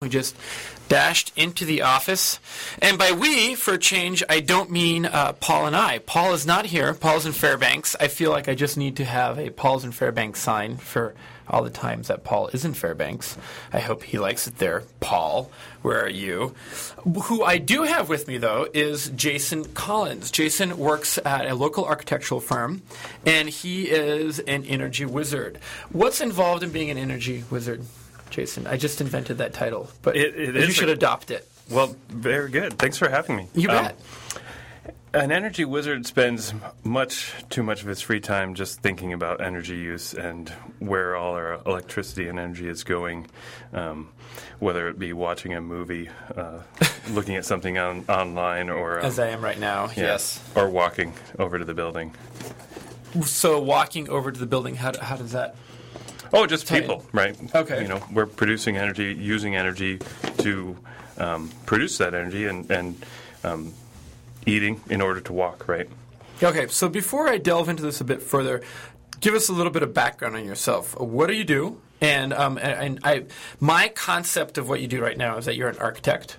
We just dashed into the office. And by we, for a change, I don't mean uh, Paul and I. Paul is not here. Paul's in Fairbanks. I feel like I just need to have a Paul's in Fairbanks sign for all the times that Paul is in Fairbanks. I hope he likes it there. Paul, where are you? Who I do have with me, though, is Jason Collins. Jason works at a local architectural firm, and he is an energy wizard. What's involved in being an energy wizard? Jason. I just invented that title, but It- it you should a- adopt it. Well, very good. Thanks for having me. You Um, bet. An energy wizard spends much too much of his free time just thinking about energy use and where all our electricity and energy is going, um, whether it be watching a movie, uh, looking at something on, online, or um, As I am right now, yeah, yes. or walking over to the building. So walking over to the building, how, how does that? Oh, just you. people, right? Okay. You know, we're producing energy, using energy to um, produce that energy, and, and um, eating in order to walk, right? Okay, so before I delve into this a bit further, give us a little bit of background on yourself. What do you do? And um, and, and I, my concept of what you do right now is that you're an architect,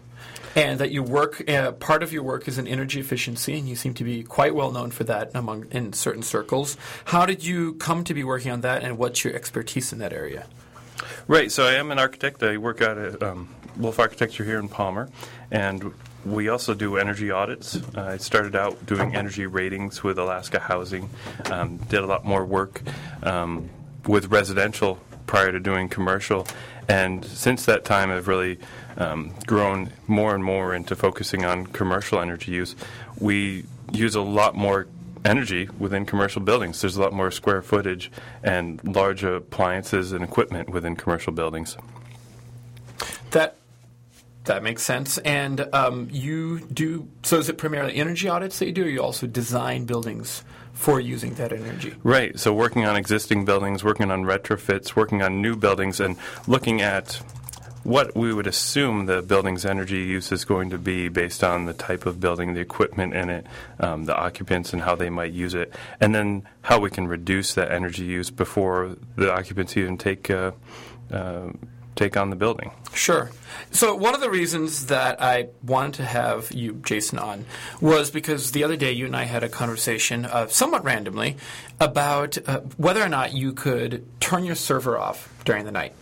and that you work. Uh, part of your work is in energy efficiency, and you seem to be quite well known for that among in certain circles. How did you come to be working on that, and what's your expertise in that area? Right. So I am an architect. I work out at um, Wolf Architecture here in Palmer, and we also do energy audits. Uh, I started out doing energy ratings with Alaska Housing. Um, did a lot more work um, with residential prior to doing commercial, and since that time, I've really um, grown more and more into focusing on commercial energy use. We use a lot more energy within commercial buildings. There's a lot more square footage and large appliances and equipment within commercial buildings. That that makes sense. And um, you do so. Is it primarily energy audits that you do, or you also design buildings for using that energy? Right. So working on existing buildings, working on retrofits, working on new buildings, and looking at what we would assume the building's energy use is going to be based on the type of building, the equipment in it, um, the occupants, and how they might use it, and then how we can reduce that energy use before the occupants even take uh, uh, take on the building. Sure. So one of the reasons that I wanted to have you, Jason, on was because the other day you and I had a conversation, uh, somewhat randomly, about uh, whether or not you could turn your server off during the night.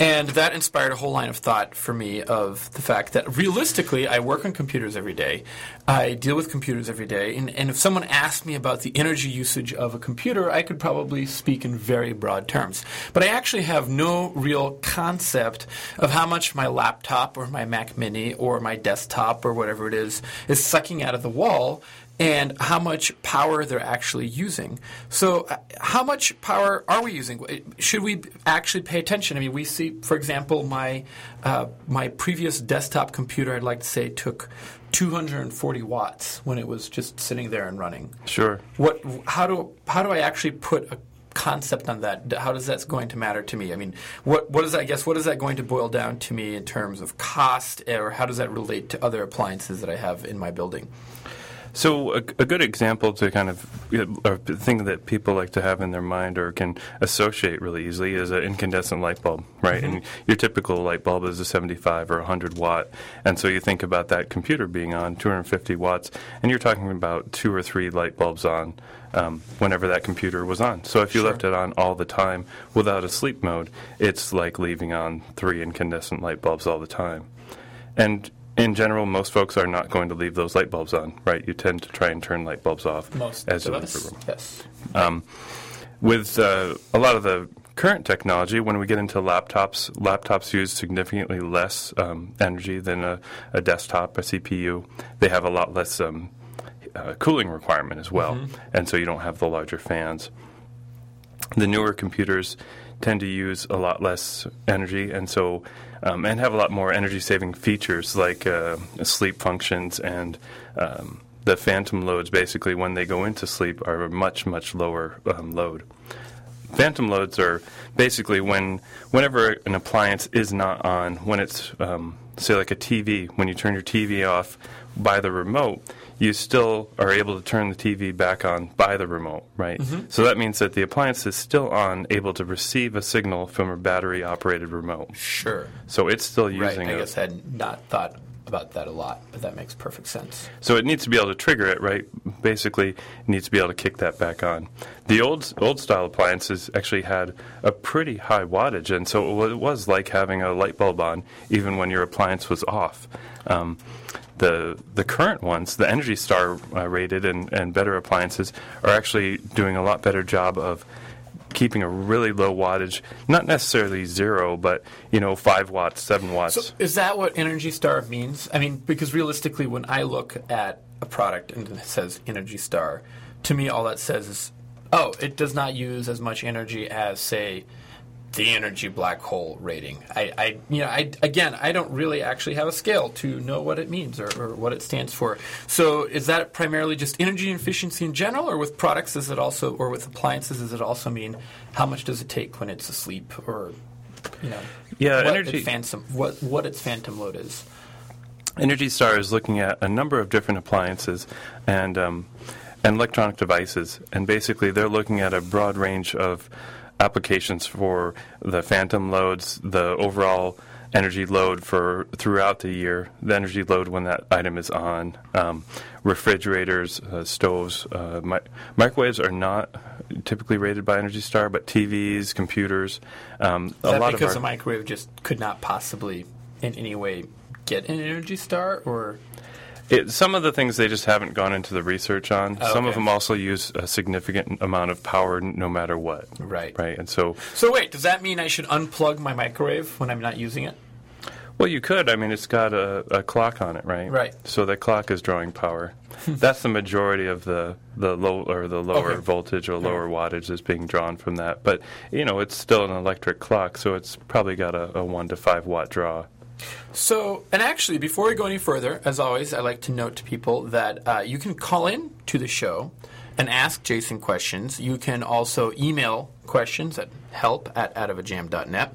And that inspired a whole line of thought for me of the fact that realistically, I work on computers every day. I deal with computers every day. And, and if someone asked me about the energy usage of a computer, I could probably speak in very broad terms. But I actually have no real concept of how much my laptop or my Mac Mini or my desktop or whatever it is is sucking out of the wall and how much power they're actually using. So, uh, how much power are we using? Should we actually pay attention? I mean, we see, for example, my uh, my previous desktop computer. I'd like to say took 240 watts when it was just sitting there and running. Sure. What? How do how do I actually put a concept on that? How does that going to matter to me? I mean, what what is that, I guess what is that going to boil down to me in terms of cost, or how does that relate to other appliances that I have in my building? So, a, a good example to kind of a thing that people like to have in their mind or can associate really easily is an incandescent light bulb, right? And your typical light bulb is a 75 or 100 watt, and so you think about that computer being on 250 watts, and you're talking about two or three light bulbs on. Um, whenever that computer was on. So if you left it on all the time without a sleep mode, it's like leaving on three incandescent light bulbs all the time. And in general, most folks are not going to leave those light bulbs on, right? You tend to try and turn light bulbs off Most as of you leave the room. yes. With uh, a lot of the current technology, when we get into laptops, laptops use significantly less um, energy than a, a desktop, a CPU. They have a lot less um, uh, cooling requirement as well, and so you don't have the larger fans. The newer computers tend to use a lot less energy, and so um, and have a lot more energy saving features like uh, sleep functions and um, the phantom loads. Basically, when they go into sleep, are a much much lower um, load. Phantom loads are basically when whenever an appliance is not on, when it's um, say like a TV, when you turn your TV off by the remote, you still are able to turn the TV back on by the remote, right? So that means that the appliance is still on, able to receive a signal from a battery operated remote. Sure. So it's still using Right. I a, guess I had not thought about that a lot, but that makes perfect sense. So it needs to be able to trigger it, right? Basically, it needs to be able to kick that back on. The old old style appliances actually had a pretty high wattage, and so it it was like having a light bulb on, even when your appliance was off. Um, the the current ones, the Energy Star uh, rated and, and better appliances, are actually doing a lot better job of keeping a really low wattage, not necessarily zero, but you know, five watts, seven watts. So is that what Energy Star means? I mean, because realistically, when I look at a product and it says Energy Star, to me, all that says is, oh, it does not use as much energy as, say, the energy black hole rating. I, I you know, I again, I don't really actually have a scale to know what it means or, or what it stands for. So, is that primarily just energy efficiency in general, or with products, is it also, or with appliances, does it also mean how much does it take when it's asleep, or you know, Yeah, what energy- its phantom, what what its phantom load is? Energy Star is looking at a number of different appliances and um, and electronic devices, and basically they're looking at a broad range of applications for the phantom loads, the overall energy load for throughout the year, the energy load when that item is on, um, refrigerators, uh, stoves, uh, mi- microwaves are not typically rated by Energy Star, but TVs, computers, um, Is a lot because of the our, microwave just could not possibly, in any way, get an Energy Star, or It, some of the things they just haven't gone into the research on. Oh, Some of them also use a significant amount of power, no matter what. Right. Right. And so, so? Wait, does that mean I should unplug my microwave when I'm not using it? well, you could. I mean, it's got a, a clock on it, right? Right. So that clock is drawing power. That's the majority of the the low or the lower Okay. voltage or lower wattage is being drawn from that. But you know, it's still an electric clock, so it's probably got a, a one to five watt draw. So, and actually, before we go any further, as always, I like to note to people that uh, you can call in to the show and ask Jason questions. You can also email questions at help at outofajam.net.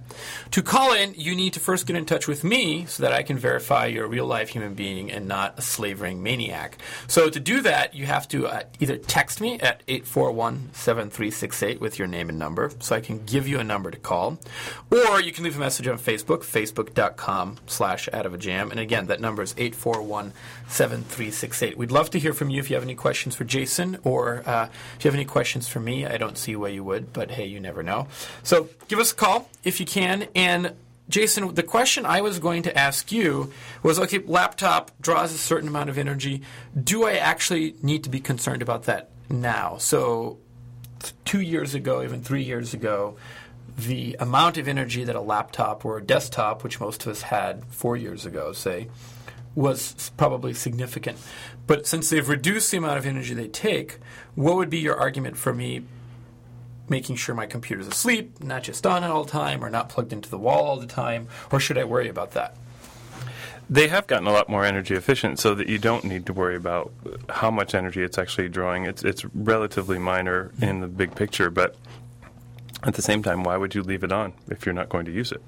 To call in, you need to first get in touch with me so that I can verify you're a real life human being and not a slavering maniac. So to do that, you have to uh, either text me at 841 7368 with your name and number so I can give you a number to call, or you can leave a message on Facebook, facebook.com slash out of a jam. And again, that number is 841 7368. We'd love to hear from you if you have any questions for Jason or uh, if you have any questions for me. I don't see why you would, but hey, you never know. So give us a call if you can. And Jason, the question I was going to ask you was okay, laptop draws a certain amount of energy. Do I actually need to be concerned about that now? So, two years ago, even three years ago, the amount of energy that a laptop or a desktop, which most of us had four years ago, say, was probably significant. But since they've reduced the amount of energy they take, what would be your argument for me making sure my computer's asleep, not just on all the time, or not plugged into the wall all the time, or should I worry about that? They have gotten a lot more energy efficient, so that you don't need to worry about how much energy it's actually drawing. It's it's relatively minor in the big picture, but at the same time, why would you leave it on if you're not going to use it?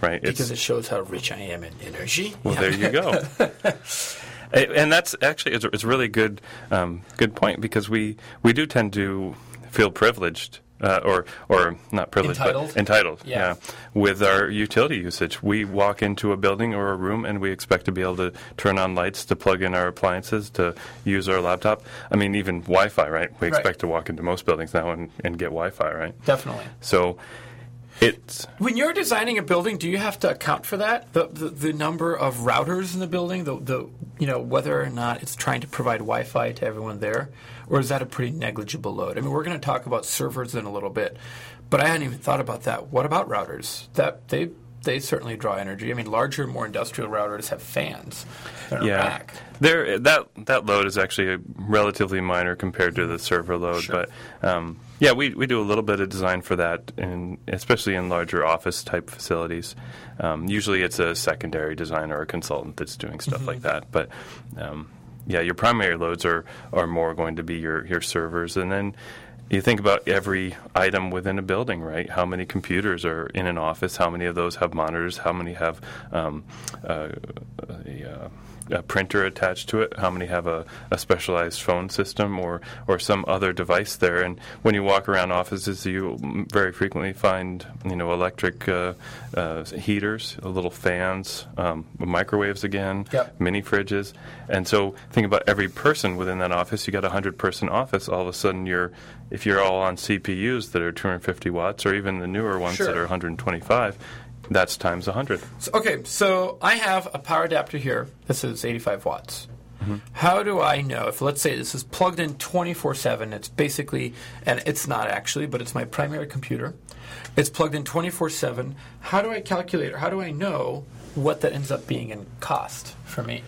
Right? It's- Because it shows how rich I am in energy. Well, Yeah. there you go. And that's actually it's a, it's a really good um, good point because we we do tend to feel privileged. Uh, or, or not privileged, Entitled? but entitled. Yeah. with our utility usage, we walk into a building or a room and we expect to be able to turn on lights, to plug in our appliances, to use our laptop. I mean, even Wi-Fi, right? We Right. expect to walk into most buildings now and, and get Wi-Fi, right? Definitely. So, it's When you're designing a building, do you have to account for that? The, the, the number of routers in the building, the, the you know whether or not it's trying to provide Wi-Fi to everyone there, or is that a pretty negligible load? I mean, we're going to talk about servers in a little bit, but I hadn't even thought about that. What about routers? That they they certainly draw energy. I mean, larger, more industrial routers have fans that yeah, back. there that that load is actually a relatively minor compared to the server load, Sure. but um, Yeah, we, we do a little bit of design for that, in, especially in larger office type facilities. Um, usually it's a secondary designer or a consultant that's doing stuff Mm-hmm. like that. But um, yeah, your primary loads are, are more going to be your, your servers. And then you think about every item within a building, right? How many computers are in an office? How many of those have monitors? How many have um, uh, a, uh, a printer attached to it? How many have a, a specialized phone system or, or some other device there? And when you walk around offices, you very frequently find you know electric uh, uh, heaters, little fans, um, microwaves again, Yep. mini fridges, and so think about every person within that office. You got a hundred person office. All of a sudden, you're if you're all on CPUs that are 250 watts, or even the newer ones that are 125, that's times 100. So, okay, so I have a power adapter here. This is 85 watts. Mm-hmm. How do I know if, let's say, this is plugged in 24 7? It's basically, and it's not actually, but it's my primary computer. It's plugged in 24 7. How do I calculate, or how do I know what that ends up being in cost for me?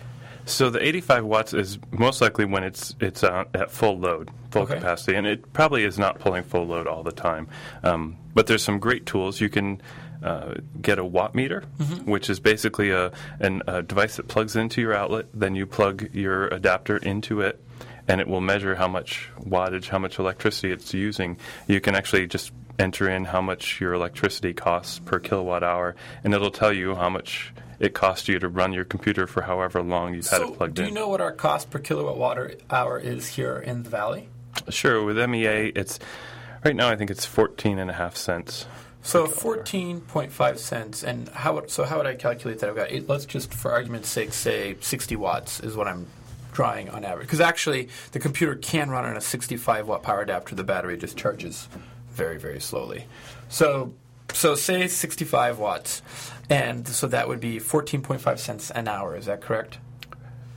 So the 85 watts is most likely when it's it's uh, at full load, full Okay. capacity, and it probably is not pulling full load all the time. Um, but there's some great tools. You can uh, get a watt meter, which is basically a, an, a device that plugs into your outlet. Then you plug your adapter into it, and it will measure how much wattage, how much electricity it's using. You can actually just enter in how much your electricity costs per kilowatt hour, and it'll tell you how much it costs you to run your computer for however long you've had it plugged do in. Do you know what our cost per kilowatt water hour is here in the valley? Sure, with MEA, it's right now. I think it's fourteen and a half cents. So fourteen point five cents, and how would, so how would I calculate that? I've got eight, let's just for argument's sake say sixty watts is what I'm drawing on average. Because actually, the computer can run on a sixty-five watt power adapter. The battery just charges very very slowly. So so say sixty-five watts, and so that would be fourteen point five cents an hour. Is that correct?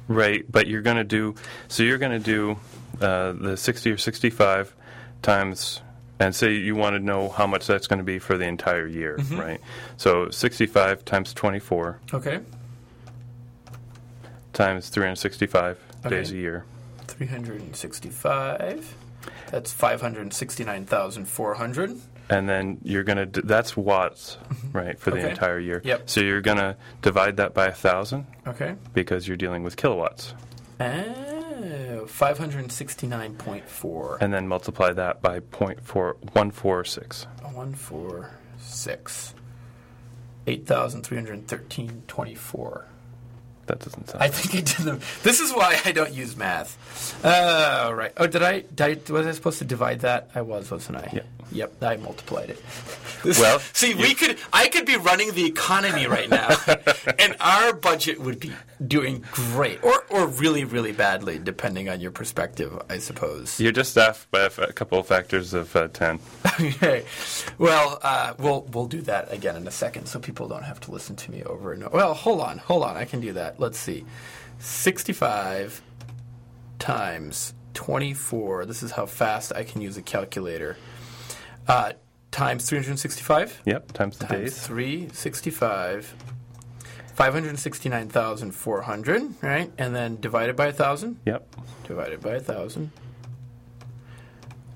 Right, but you're going to do so. You're going to do uh, the sixty or sixty-five times, and say you want to know how much that's going to be for the entire year, mm-hmm. right? So sixty-five times twenty-four Okay, times three hundred sixty-five days a Okay. year. three hundred and sixty-five. That's five hundred sixty-nine thousand four hundred. and then you're going to d- that's watts mm-hmm. right for the Okay. entire year Yep. so you're going to divide that by a thousand Okay. because you're dealing with kilowatts Oh, 569.4. and then multiply that by 0.4146 146. 8,313.24. that doesn't sound I think I did them. This is why I don't use math. Uh, right. Oh, did I, did I? Was I supposed to divide that? I was, wasn't I? Yep. Yep. I multiplied it. This- Well, see, we could. I could be running the economy right now, and our budget would be doing great, or or really, really badly, depending on your perspective, I suppose. you're just off by a, f- a couple of factors of uh, 10 okay. Well, uh, we'll we'll do that again in a second, so people don't have to listen to me over and over. Well, hold on, hold on. I can do that. Let's see. Sixty-five times twenty-four. This is how fast I can use a calculator. Uh, times three hundred sixty-five. yep times the Times days three 569,400, right? And then divided by 1,000. Yep. Divided by 1,000.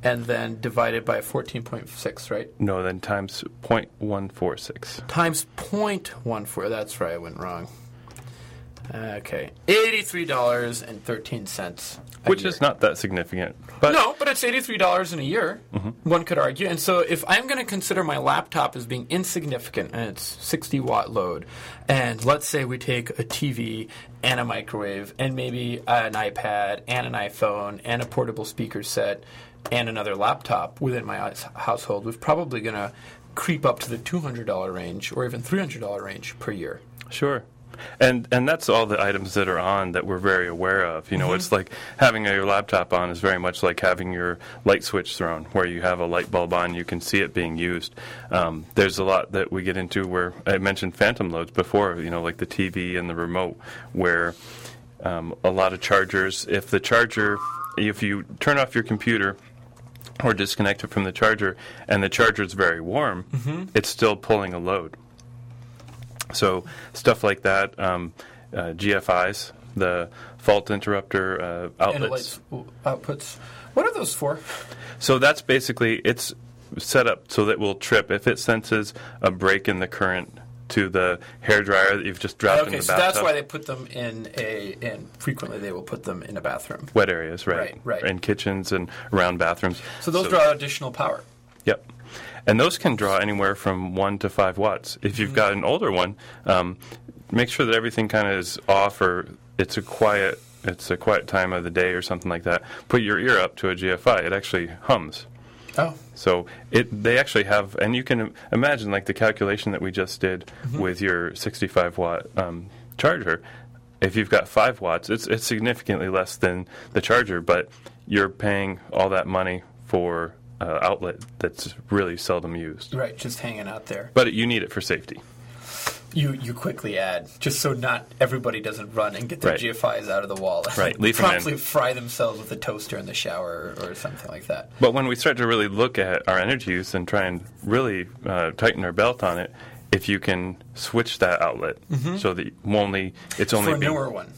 And then divided by 14.6, right? No, then times 0.146. Times 0.14. That's right. I went wrong. Okay. $83.13 which year. is not that significant. But no, but it's eighty three dollars in a year. Mm-hmm. One could argue, and so if I'm going to consider my laptop as being insignificant and its sixty watt load, and let's say we take a TV and a microwave and maybe an iPad and an iPhone and a portable speaker set and another laptop within my household, we're probably going to creep up to the two hundred dollar range or even three hundred dollar range per year. Sure. And and that's all the items that are on that we're very aware of. You know, Mm-hmm. it's like having your laptop on is very much like having your light switch thrown, where you have a light bulb on, you can see it being used. Um, there's a lot that we get into where I mentioned phantom loads before. You know, like the TV and the remote, where um, a lot of chargers, if the charger, if you turn off your computer or disconnect it from the charger, and the charger is very warm, it's still pulling a load. So stuff like that, um, uh, GFIs, the fault interrupter uh, outlets. outputs. What are those for? So that's basically it's set up so that it will trip if it senses a break in the current to the hair dryer that you've just dropped in Okay, the so bathtub. that's why they put them in a. And frequently they will put them in a bathroom. wet areas, right? Right, right. In kitchens and around bathrooms. So those draw additional power. Yep. And those can draw anywhere from one to five watts. If you've got an older one, um, make sure that everything kind of is off or it's a quiet it's a quiet time of the day or something like that. Put your ear up to a GFI. It actually hums. Oh, So it they actually have, and you can imagine like the calculation that we just did Mm-hmm. with your 65 watt um, charger. If you've got five watts, it's it's significantly less than the charger, but you're paying all that money for uh, outlet that's really seldom used. right, just hanging out there. But you need it for safety. You you quickly add just so not everybody doesn't run and get their Right. GFIs out of the wall. Right, leave promptly fry themselves with a toaster in the shower or, or something like that. But when we start to really look at our energy use and try and really uh, tighten our belt on it, if you can switch that outlet so that only it's only For a being- newer one.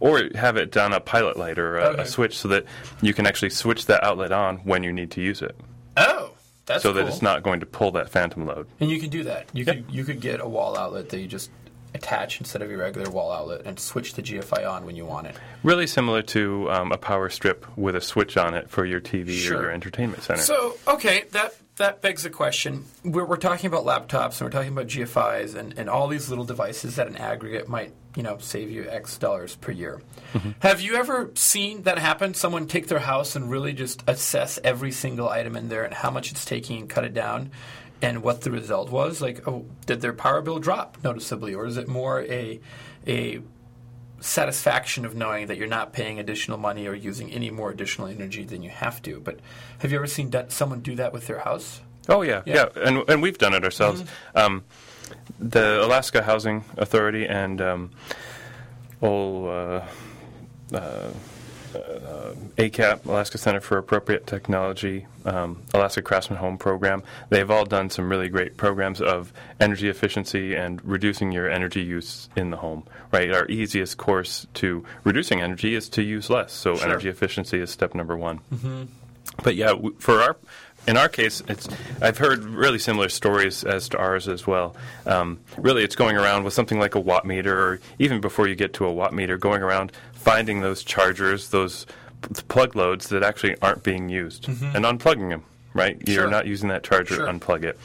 Or have it down a pilot light or a, Okay. a switch so that you can actually switch that outlet on when you need to use it, Oh, that's so cool. that it's not going to pull that phantom load. And you can do that. You Yep. could you could get a wall outlet that you just attach instead of your regular wall outlet and switch the GFI on when you want it. Really similar to um, a power strip with a switch on it for your TV Sure. or your entertainment center. So okay, that that begs the question. We're, we're talking about laptops and we're talking about GFIs and, and all these little devices that in aggregate might you know save you X dollars per year. Mm-hmm. Have you ever seen that happen? Someone take their house and really just assess every single item in there and how much it's taking and cut it down, and what the result was? Like, oh, did their power bill drop noticeably, or is it more a a satisfaction of knowing that you're not paying additional money or using any more additional energy than you have to. But have you ever seen that, someone do that with their house? oh yeah, Yeah. yeah, and and we've done it ourselves. Um, the Alaska Housing Authority and um, oh. Uh, uh, uh, ACAT, Alaska Center for Appropriate Technology, um, Alaska Craftsman Home Program. They've all done some really great programs of energy efficiency and reducing your energy use in the home. Right, our easiest course to reducing energy is to use less. So Sure. energy efficiency is step number one. But yeah, for our in our case, it's I've heard really similar stories as to ours as well. Um, really, it's going around with something like a watt meter, or even before you get to a watt meter, going around finding those chargers, those plug loads that actually aren't being used, and unplugging them. Right, you're not using that charger. Sure. Unplug it.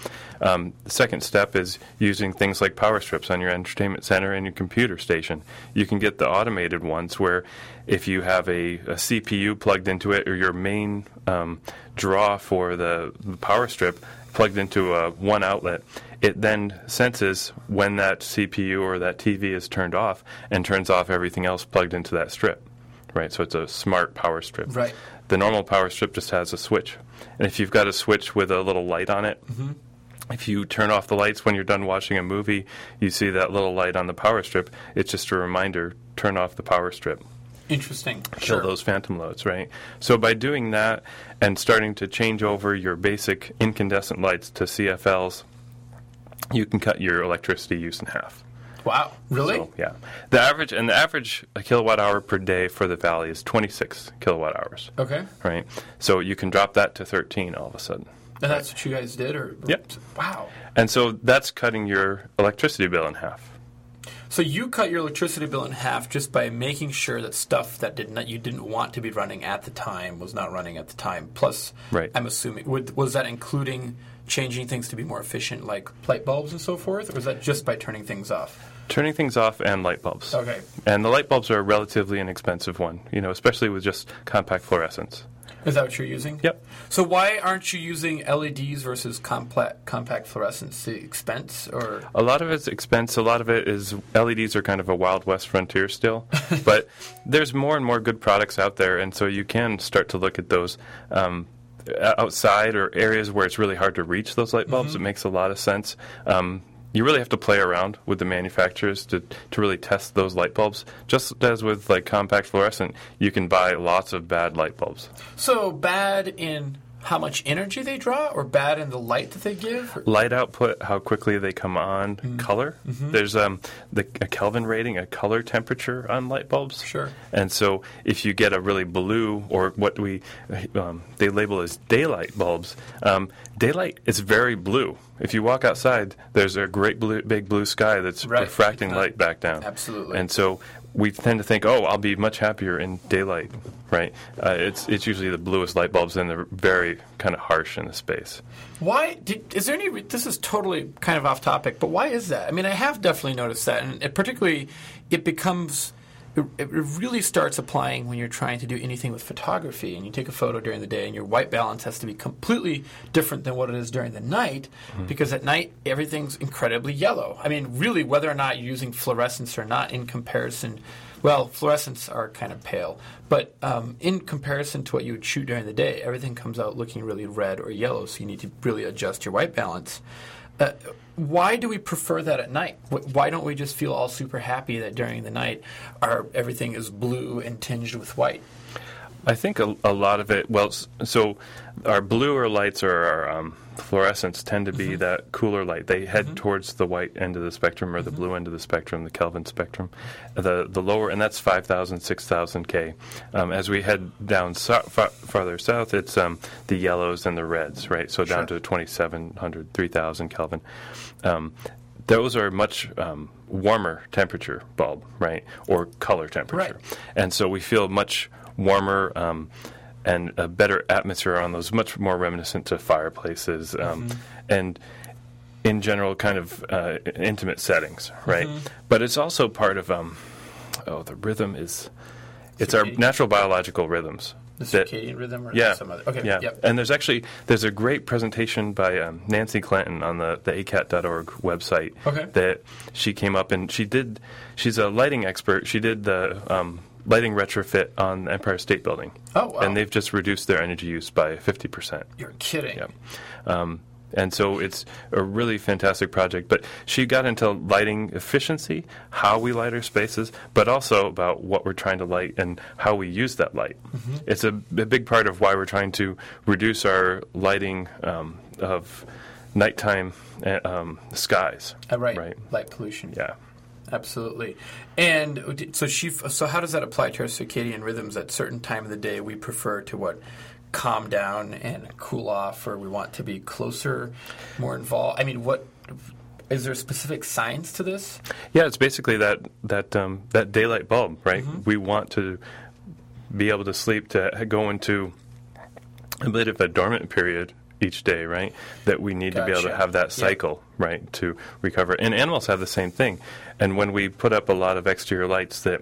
Um, the second step is using things like power strips on your entertainment center and your computer station. You can get the automated ones where if you have a, a CPU plugged into it or your main um, draw for the, the power strip plugged into a one outlet, it then senses when that CPU or that TV is turned off and turns off everything else plugged into that strip. Right, so it's a smart power strip. Right. The normal power strip just has a switch. And if you've got a switch with a little light on it, mm-hmm. if you turn off the lights when you're done watching a movie, you see that little light on the power strip. It's just a reminder turn off the power strip. Interesting. Kill Sure. those phantom loads, right? So by doing that and starting to change over your basic incandescent lights to CFLs, you can cut your electricity use in half. Wow. Really? So, yeah. The average and the average kilowatt hour per day for the valley is 26 kilowatt hours, okay. right? So you can drop that to 13 all of a sudden. And that's what you guys did, or Yep. Wow. And so that's cutting your electricity bill in half. So you cut your electricity bill in half just by making sure that stuff that did not you didn't want to be running at the time was not running at the time. Plus, Right. I'm assuming was that including changing things to be more efficient, like light bulbs and so forth, or was that just by turning things off? Turning things off and light bulbs. Okay. And the light bulbs are a relatively inexpensive one, you know, especially with just compact fluorescents. Is that what you're using? Yep. So why aren't you using LEDs versus compact compact fluorescents? The expense or A lot of it's expense. A lot of it is LEDs are kind of a wild west frontier still, but there's more and more good products out there, and so you can start to look at those um, outside or areas where it's really hard to reach those light bulbs. It makes a lot of sense. Um, you really have to play around with the manufacturers to, to really test those light bulbs. Just as with like compact fluorescent, you can buy lots of bad light bulbs. so bad in how much energy they draw, or bad in the light that they give? Or- light output, how quickly they come on, Mm-hmm. color. There's um, the a Kelvin rating, a color temperature on light bulbs. Sure. And so, if you get a really blue, or what we um, they label as daylight bulbs, um, daylight is very blue. If you walk outside, there's a great blue, big blue sky that's Right. refracting Uh, light back down. absolutely. And so we tend to think, oh, I'll be much happier in daylight, right? Uh, it's it's usually the bluest light bulbs, and they're very kind of harsh in the space. Why did, is there any? This is totally kind of off topic, but why is that? I mean, I have definitely noticed that, and it particularly it becomes. It really starts applying when you're trying to do anything with photography, and you take a photo during the day, and your white balance has to be completely different than what it is during the night, because at night everything's incredibly yellow. I mean, really, whether or not you're using fluorescence or not, in comparison, well, fluorescents are kind of pale, but um, in comparison to what you would shoot during the day, everything comes out looking really red or yellow, so you need to really adjust your white balance. Uh, why do we prefer that at night? Why don't we just feel all super happy that during the night our everything is blue and tinged with white? I think a, a lot of it. Well, so our bluer lights are our um, fluorescents tend to be that cooler light. They head towards the white end of the spectrum or the blue end of the spectrum, the Kelvin spectrum. The the lower, and that's 5,000, 6,000 K. Um, as we head down so, far, farther south, it's um, the yellows and the reds, right? So down Sure. to 2,700, 3,000 Kelvin. Um, those are much um, warmer temperature bulb, right, or color temperature, Right. and so we feel much warmer um, and a better atmosphere on those, much more reminiscent to fireplaces, um, and in general, kind of uh, intimate settings, right? But it's also part of um, oh, the rhythm is it's our natural biological rhythms. The that- circadian rhythm or yeah, some other? Okay, yeah. yep. And there's actually there's a great presentation by um, Nancy Clanton on the the acat.org website. Okay. That she came up and she did. She's a lighting expert. She did the um, lighting retrofit on the Empire State Building. Oh, wow. And they've just reduced their energy use by fifty percent. You're kidding. Yeah. Um, and so it's a really fantastic project. But she got into lighting efficiency, how we light our spaces, but also about what we're trying to light and how we use that light. It's a, a big part of why we're trying to reduce our lighting um, of nighttime uh, um, skies. Uh, right. Right. Light pollution. Yeah. Absolutely. And so she. So how does that apply to our circadian rhythms? At certain time of the day, we prefer to what calm down and cool off, or we want to be closer, more involved. I mean, what is there specific science to this? Yeah, it's basically that that um, that daylight bulb, right? We want to be able to sleep to go into a bit of a dormant period each day, right? That we need to be able to have that Yeah. cycle, right, to recover. And animals have the same thing. And when we put up a lot of exterior lights that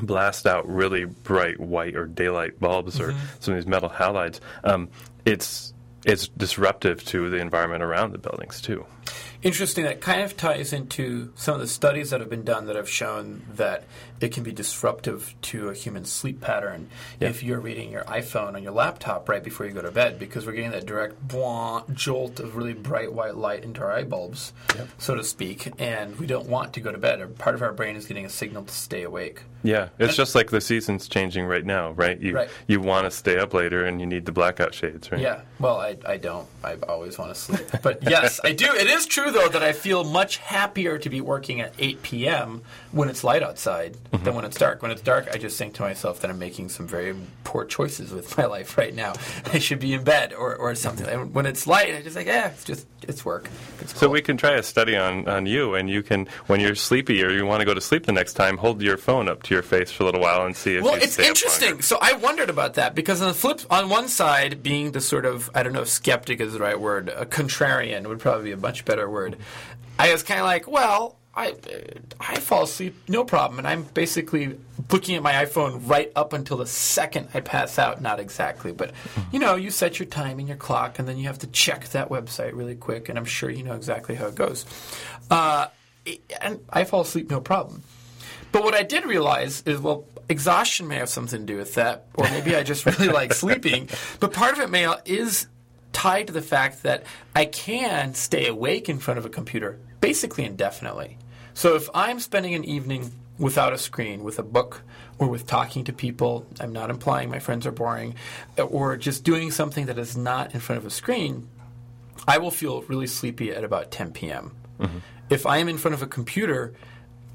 blast out really bright white or daylight bulbs or some of these metal halides, um, it's it's disruptive to the environment around the buildings too. Interesting. That kind of ties into some of the studies that have been done that have shown that it can be disruptive to a human sleep pattern if you're reading your iPhone on your laptop right before you go to bed, because we're getting that direct jolt of really bright white light into our eye bulbs, so to speak, and we don't want to go to bed. Or part of our brain is getting a signal to stay awake. Yeah, it's just like the season's changing right now, right? You Right. you want to stay up later and you need the blackout shades, right? Yeah. Well, I, I don't. I always want to sleep. But yes, I do. It is true, though, that I feel much happier to be working at 8 p.m. when it's light outside than when it's dark. When it's dark, I just think to myself that I'm making some very poor choices with my life right now. I should be in bed or, or something. And when it's light, I just like, yeah, it's just, it's work. It's So cool. we can try a study on, on you, and you can, when you're sleepy or you want to go to sleep the next time, hold your phone up to your face for a little while and see if Well, it's interesting. So I wondered about that because on the flip, on one side, being the sort of I don't know, if skeptic is the right word. A contrarian would probably be a much better word. I was kind of like, well, I I fall asleep no problem, and I'm basically looking at my iPhone right up until the second I pass out. Not exactly, but you know, you set your time in your clock, and then you have to check that website really quick, and I'm sure you know exactly how it goes. Uh, and I fall asleep no problem. But what I did realize is, well, exhaustion may have something to do with that, or maybe I just really like sleeping. But part of it may is tied to the fact that I can stay awake in front of a computer basically indefinitely. So if I'm spending an evening without a screen, with a book, or with talking to people. I'm not implying my friends are boring, or just doing something that is not in front of a screen. I will feel really sleepy at about 10 p.m. Mm-hmm. If I am in front of a computer,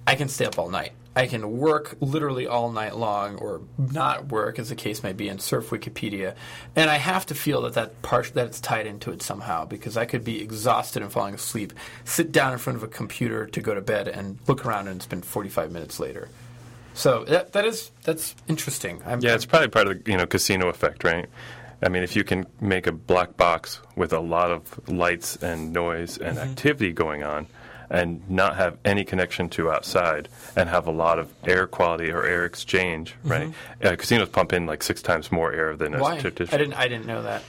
I can stay up all night. I can work literally all night long, or not work, as the case may be, and surf Wikipedia. And I have to feel that that part that it's tied into it somehow, because I could be exhausted and falling asleep, sit down in front of a computer to go to bed, and look around and spend 45 minutes later. So that that is that's interesting. I'm, yeah, it's probably part of the you know casino effect, right? I mean, if you can make a black box with a lot of lights and noise and mm-hmm. activity going on, and not have any connection to outside and have a lot of air quality or air exchange, mm-hmm. right? Uh, casinos pump in like six times more air than Why? a traditional. I didn't. I didn't know that.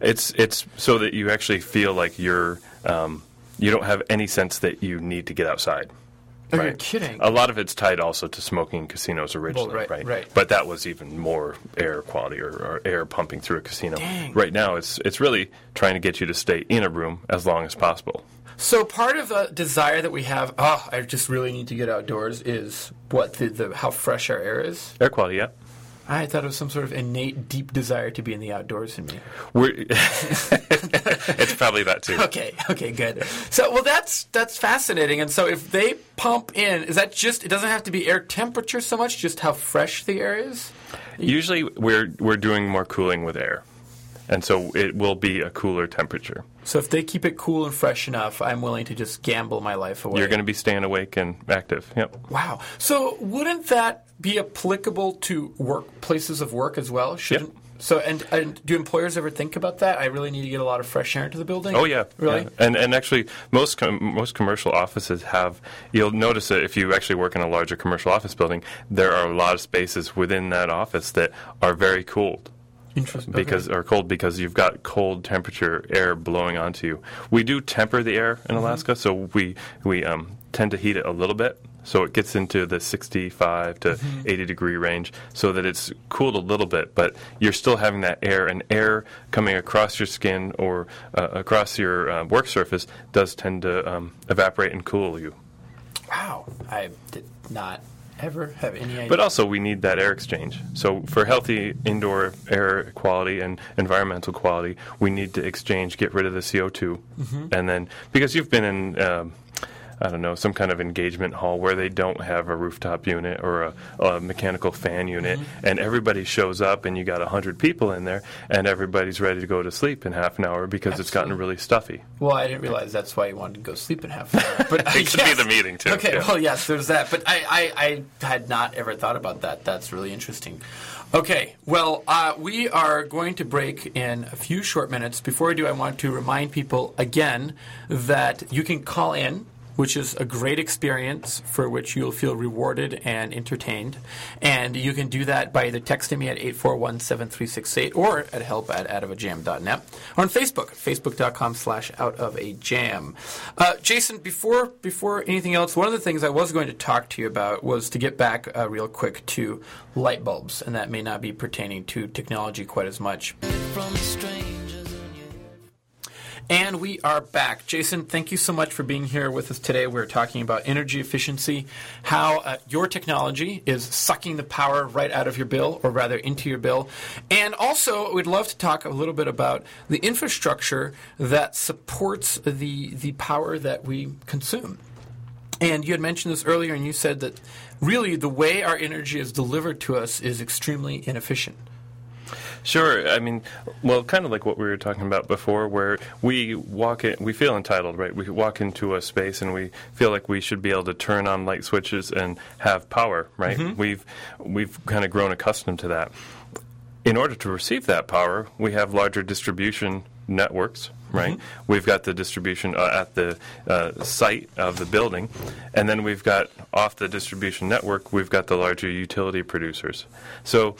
It's it's so that you actually feel like you're um, you don't have any sense that you need to get outside. Oh, right. You're kidding. A lot of it's tied also to smoking in casinos originally, well, right, right, right? But that was even more air quality or, or, air pumping through a casino. Dang. Right now, it's it's really trying to get you to stay in a room as long as possible. So part of the desire that we have, oh, I just really need to get outdoors, is what the, the how fresh our air is. Air quality, yeah. I thought it was some sort of innate, deep desire to be in the outdoors in me. it's probably that too. Okay, okay, good. So, well, that's that's fascinating. And so, if they pump in, is that just? It doesn't have to be air temperature so much, just how fresh the air is. Usually, we're we're doing more cooling with air and so it will be a cooler temperature. So if they keep it cool and fresh enough, I'm willing to just gamble my life away. You're going to be staying awake and active. Yep. Wow. So wouldn't that be applicable to work places of work as well? Shouldn't yep. So, and, and, do employers ever think about that? I really need to get a lot of fresh air into the building. Oh yeah, really. Yeah. And and actually, most com- most commercial offices have. You'll notice that if you actually work in a larger commercial office building, there are a lot of spaces within that office that are very cooled. Interesting. Because okay. or cold because you've got cold temperature air blowing onto you. We do temper the air in mm-hmm. Alaska, so we we um, tend to heat it a little bit, so it gets into the 65 to mm-hmm. 80 degree range, so that it's cooled a little bit, but you're still having that air, and air coming across your skin or uh, across your uh, work surface does tend to um, evaporate and cool you. Wow, I did not ever have any idea. But also, we need that air exchange. So, for healthy indoor air quality and environmental quality, we need to exchange, get rid of the CO2, mm-hmm. and then because you've been in. Um, I don't know, some kind of engagement hall where they don't have a rooftop unit or a, a mechanical fan unit, mm-hmm. and everybody shows up, and you got 100 people in there, and everybody's ready to go to sleep in half an hour because Absolutely. it's gotten really stuffy. Well, I didn't realize that's why you wanted to go sleep in half an hour. But, it could yes. be the meeting, too. Okay, yeah. well, yes, there's that. But I, I, I had not ever thought about that. That's really interesting. Okay, well, uh, we are going to break in a few short minutes. Before I do, I want to remind people again that you can call in which is a great experience for which you'll feel rewarded and entertained. And you can do that by either texting me at 841-7368 or at help at outofajam.net or on Facebook, facebook.com slash out of outofajam. Uh, Jason, before, before anything else, one of the things I was going to talk to you about was to get back uh, real quick to light bulbs, and that may not be pertaining to technology quite as much. And we are back. Jason, thank you so much for being here with us today. We're talking about energy efficiency, how uh, your technology is sucking the power right out of your bill, or rather into your bill. And also, we'd love to talk a little bit about the infrastructure that supports the, the power that we consume. And you had mentioned this earlier, and you said that really the way our energy is delivered to us is extremely inefficient. Sure. I mean, well, kind of like what we were talking about before, where we walk in, we feel entitled, right? We walk into a space and we feel like we should be able to turn on light switches and have power, right? Mm-hmm. We've we've kind of grown accustomed to that. In order to receive that power, we have larger distribution networks, right? Mm-hmm. We've got the distribution uh, at the uh, site of the building, and then we've got off the distribution network, we've got the larger utility producers. So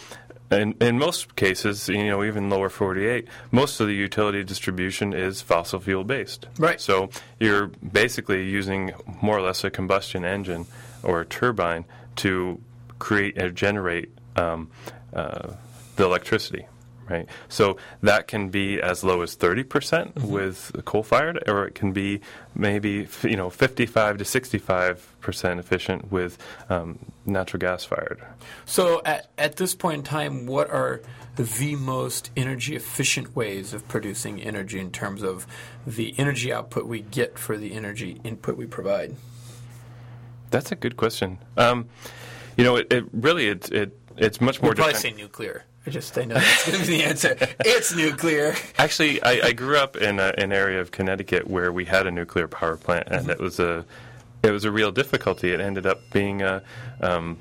in, in most cases, you know, even lower 48, most of the utility distribution is fossil fuel based. Right. So you're basically using more or less a combustion engine or a turbine to create or generate um, uh, the electricity. Right? So that can be as low as 30% Mm-hmm. with coal fired, or it can be maybe you know 55 to 65 percent efficient with um, natural gas fired. So at, at this point in time, what are the most energy efficient ways of producing energy in terms of the energy output we get for the energy input we provide? That's a good question. Um, you know, it, it really it, it it's much more. We'll probably depend- say nuclear. I just I know that's going to be the answer. It's nuclear. Actually, I, I grew up in a, an area of Connecticut where we had a nuclear power plant, and it was a it was a real difficulty. It ended up being a, um,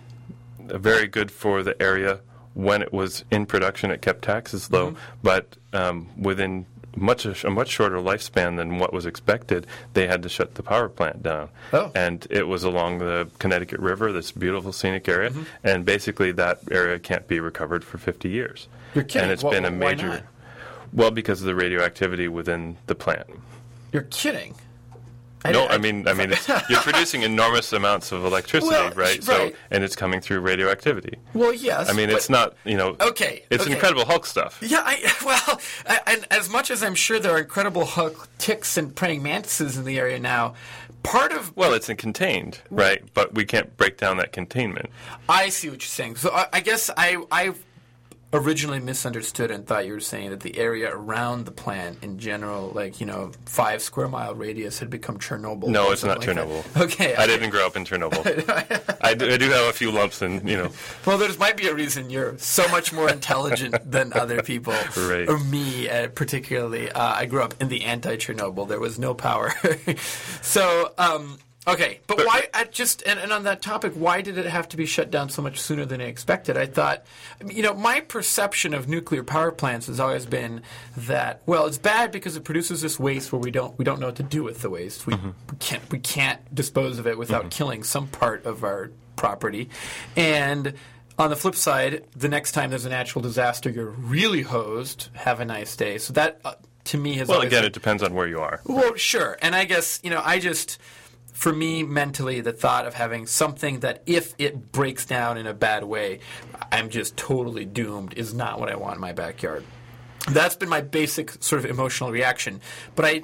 a very good for the area when it was in production. It kept taxes low, but um, within much a much shorter lifespan than what was expected, they had to shut the power plant down. Oh. And it was along the Connecticut River, this beautiful scenic area, Mm-hmm. and basically that area can't be recovered for 50 years. You're kidding. And it's Wh- been a why major. not? Well, because of the radioactivity within the plant. You're kidding. No, I, mean, I mean, it's, you're producing enormous amounts of electricity, Well, right? So, right. and it's coming through radioactivity. well, yes. I mean, it's not, you know, Okay, It's okay. incredible Hulk stuff. Yeah, I, well, I, and as much as I'm sure there are incredible Hulk ticks and praying mantises in the area now, part of Well, it's contained, right? But we can't break down that containment. I see what you're saying. So I, I guess I I originally misunderstood and thought you were saying that the area around the plant in general, like you know, five square mile radius, had become Chernobyl. No, it's not like Chernobyl. that. Okay, I didn't grow up in Chernobyl. I, do, I do have a few lumps, and you know, Well, there might be a reason you're so much more intelligent than other people, Right. or me uh, particularly. Uh, I grew up in the anti-Chernobyl. There was no power, so um, okay. But, why? I just and, and on that topic, why did it have to be shut down so much sooner than I expected? I thought, you know, my perception of nuclear power plants has always been that well, it's bad because it produces this waste where we don't we don't know what to do with the waste. We, we can't we can't dispose of it without killing some part of our property, and on the flip side, the next time there's a natural disaster, you're really hosed. Have a nice day. So that, uh, to me, has well, again, it depends on where you are. well, sure. And I guess, you know, I just, for me, mentally, the thought of having something that if it breaks down in a bad way, I'm just totally doomed is not what I want in my backyard. That's been my basic sort of emotional reaction. But I.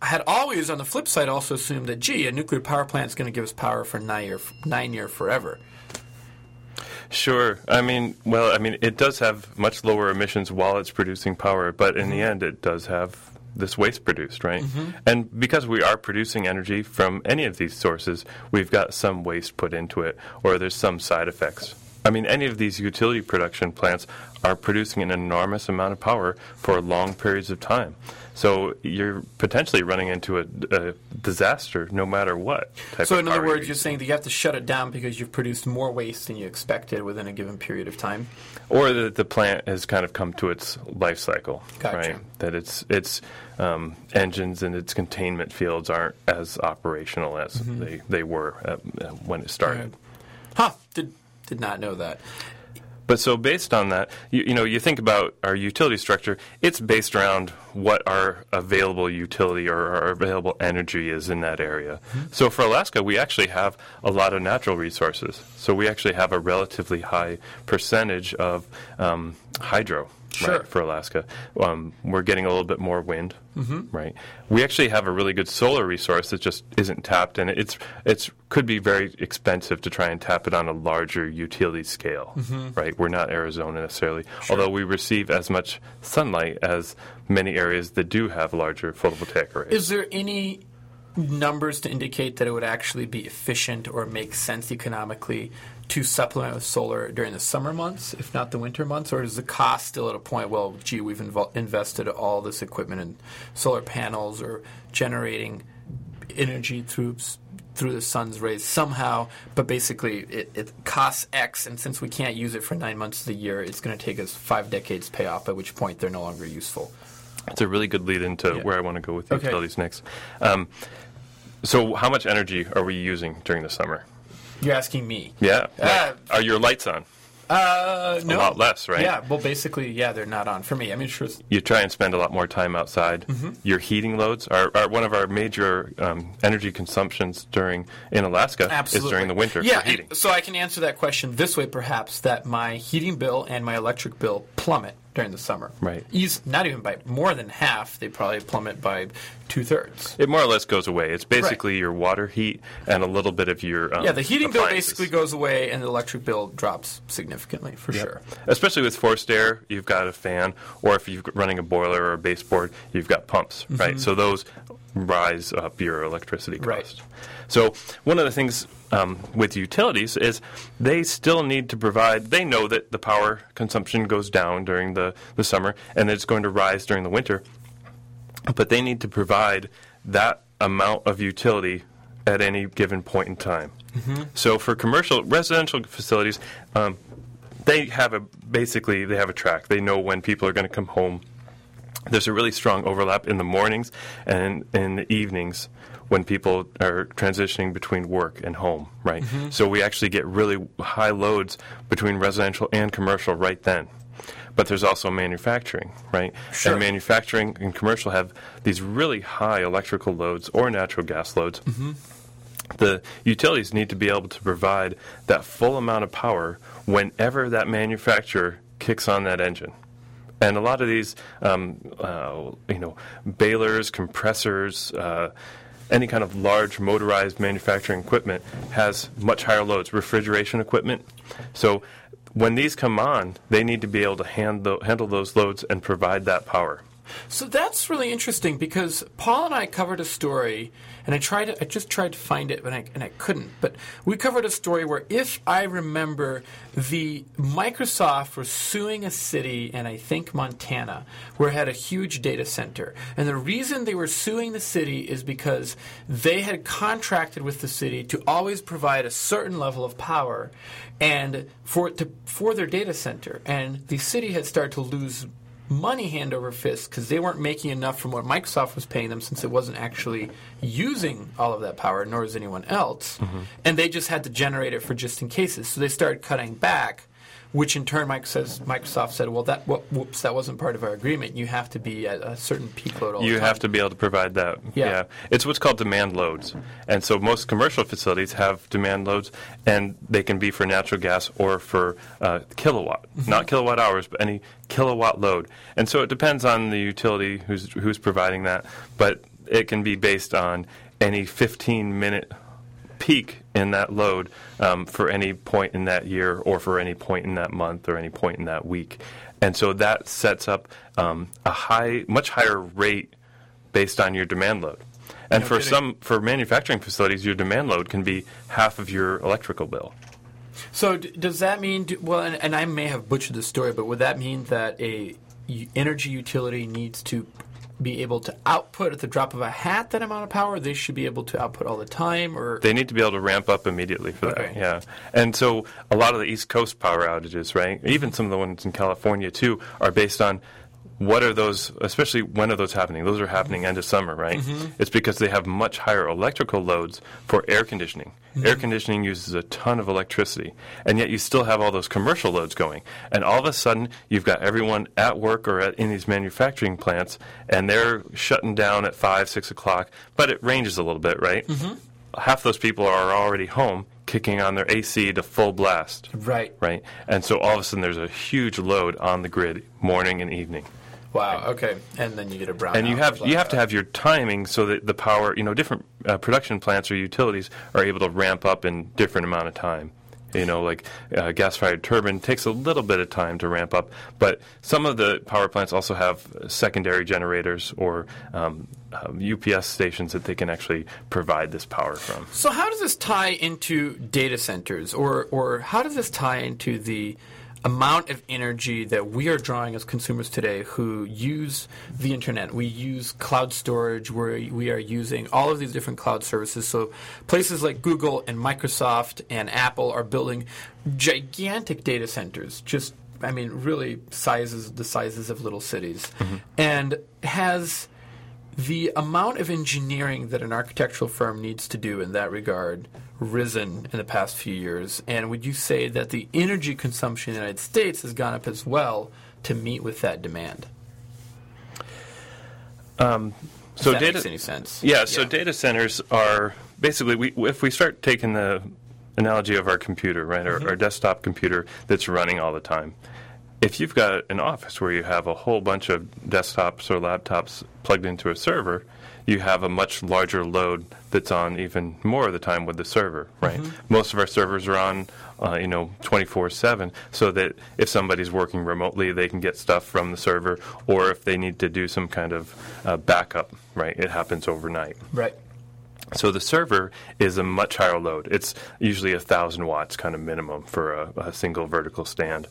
I had always, on the flip side, also assumed that, gee, a nuclear power plant is going to give us power for nine year, nine year forever. Sure. I mean, well, I mean, it does have much lower emissions while it's producing power, but in the mm-hmm. end, it does have this waste produced, right? Mm-hmm. And because we are producing energy from any of these sources, we've got some waste put into it, or there's some side effects. I mean, any of these utility production plants are producing an enormous amount of power for long periods of time. So you're potentially running into a, a disaster no matter what. Type So, in other words, you're saying that you have to shut it down because you've produced more waste than you expected within a given period of time? or that the plant has kind of come to its life cycle, Gotcha. right? That its its um, engines and its containment fields aren't as operational as Mm-hmm. they, they were at, uh, when it started. Huh. Did, did not know that. But so based on that, you, you know, you think about our utility structure. It's based around what our available utility or our available energy is in that area. So for Alaska, we actually have a lot of natural resources. So we actually have a relatively high percentage of um, hydro. Sure. Right, for Alaska, um, we're getting a little bit more wind, right? We actually have a really good solar resource that just isn't tapped, and it's it's could be very expensive to try and tap it on a larger utility scale, right? We're not Arizona necessarily, although we receive as much sunlight as many areas that do have larger photovoltaic arrays. Is there any numbers to indicate that it would actually be efficient or make sense economically to supplement with solar during the summer months, if not the winter months? Or is the cost still at a point, well, gee, we've invo- invested all this equipment in solar panels or generating energy through through the sun's rays somehow, but basically it, it costs X, and since we can't use it for nine months of the year, it's going to take us five decades to pay off, at which point they're no longer useful. It's a really good lead into Yeah. where I want to go with Okay. utilities next. Um, so, how much energy are we using during the summer? You're asking me. Yeah, Uh, are your lights on? Uh, no. A lot less, right? Yeah, well, basically, yeah, they're not on for me. I mean, sure. you try and spend a lot more time outside. Mm-hmm. Your heating loads are, are one of our major um, energy consumptions during in Alaska Absolutely. is during the winter Yeah, for heating. so I can answer that question this way, perhaps: that my heating bill and my electric bill plummet during the summer. Right. Not even by more than half. They probably plummet by two thirds. It more or less goes away. It's basically your water heat and a little bit of your um, Yeah, the heating bill basically goes away, and the electric bill drops significantly for sure. Especially with forced air, you've got a fan, or if you're running a boiler or a baseboard, you've got pumps, right? So those rise up your electricity Right. cost. So one of the things um, with utilities is they still need to provide. They know that the power consumption goes down during the, the summer and it's going to rise during the winter, but they need to provide that amount of utility at any given point in time. So for commercial residential facilities, um, they have a basically they have a track. They know when people are going to come home. There's a really strong overlap in the mornings and in the evenings when people are transitioning between work and home, right? Mm-hmm. So we actually get really high loads between residential and commercial right then. But there's also manufacturing, right? Sure. And manufacturing and commercial have these really high electrical loads or natural gas loads mm-hmm. the utilities need to be able to provide that full amount of power whenever that manufacturer kicks on that engine. And a lot of these, um, uh, you know, balers, compressors, uh, any kind of large motorized manufacturing equipment has much higher loads. Refrigeration equipment. So when these come on, they need to be able to handle handle those loads and provide that power. So that's really interesting because Paul and I covered a story, and I tried to, I just tried to find it, and I, and I couldn't. But we covered a story where, if I remember, the Microsoft was suing a city, and I think Montana, where it had a huge data center. And the reason they were suing the city is because they had contracted with the city to always provide a certain level of power, and for to for their data center. And the city had started to lose money hand over fist because they weren't making enough from what Microsoft was paying them since it wasn't actually using all of that power, nor is anyone else. Mm-hmm. And they just had to generate it for just in cases. So they started cutting back, which in turn Mike says, Microsoft said, well, that wh- whoops, that wasn't part of our agreement. You have to be at a certain peak load all You the time. have to be able to provide that. Yeah. It's what's called demand loads. And so most commercial facilities have demand loads, and they can be for natural gas or for uh, kilowatt. Not kilowatt hours, but any kilowatt load. And so it depends on the utility who's, who's providing that, but it can be based on any 15 minute peak in that load um, for any point in that year or for any point in that month or any point in that week. And so that sets up um, a high, much higher rate based on your demand load. And No for kidding. some, for manufacturing facilities, your demand load can be half of your electrical bill. So d- does that mean? Do, well, and, and I may have butchered the story, but would that mean that a energy utility needs to be able to output at the drop of a hat that amount of power? They should be able to output all the time, or They need to be able to ramp up immediately for Okay. that. Yeah. And so a lot of the East Coast power outages, right? Even some of the ones in California too, are based on what are those, especially when are those happening? Those are happening end of summer, right? Mm-hmm. It's because they have much higher electrical loads for air conditioning. Mm-hmm. Air conditioning uses a ton of electricity, and yet you still have all those commercial loads going. And all of a sudden, you've got everyone at work or at, in these manufacturing plants, and they're shutting down at 5, 6 o'clock, but it ranges a little bit, right? Mm-hmm. Half those people are already home kicking on their AC to full blast right? right? And so all of a sudden there's a huge load on the grid morning and evening. Wow. Okay. And then you get a brown. And you have you have to have your timing so that the power, you know, different uh, production plants or utilities are able to ramp up in different amount of time. You know, like uh, gas-fired turbine takes a little bit of time to ramp up, but some of the power plants also have secondary generators or um, um, UPS stations that they can actually provide this power from. So how does this tie into data centers, or or how does this tie into the amount of energy that we are drawing as consumers today who use the internet? We use cloud storage, where we are using all of these different cloud services. So places like Google and Microsoft and Apple are building gigantic data centers. Just I mean, really sizes the sizes of little cities, mm-hmm. and has the amount of engineering that an architectural firm needs to do in that regard risen in the past few years? And would you say that the energy consumption in the United States has gone up as well to meet with that demand? Um, so that data makes any sense? Yeah, so data centers are basically we, if we start taking the analogy of our computer, right, our, mm-hmm. our desktop computer that's running all the time. if you've got an office where you have a whole bunch of desktops or laptops plugged into a server, you have a much larger load that's on even more of the time with the server, right? Most of our servers are on, uh, you know, 24/7, so that if somebody's working remotely, they can get stuff from the server, or if they need to do some kind of uh, backup, right? It happens overnight. Right. So the server is a much higher load. It's usually a thousand watts kind of minimum for a, a single vertical stand.